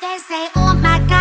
They say, oh my God.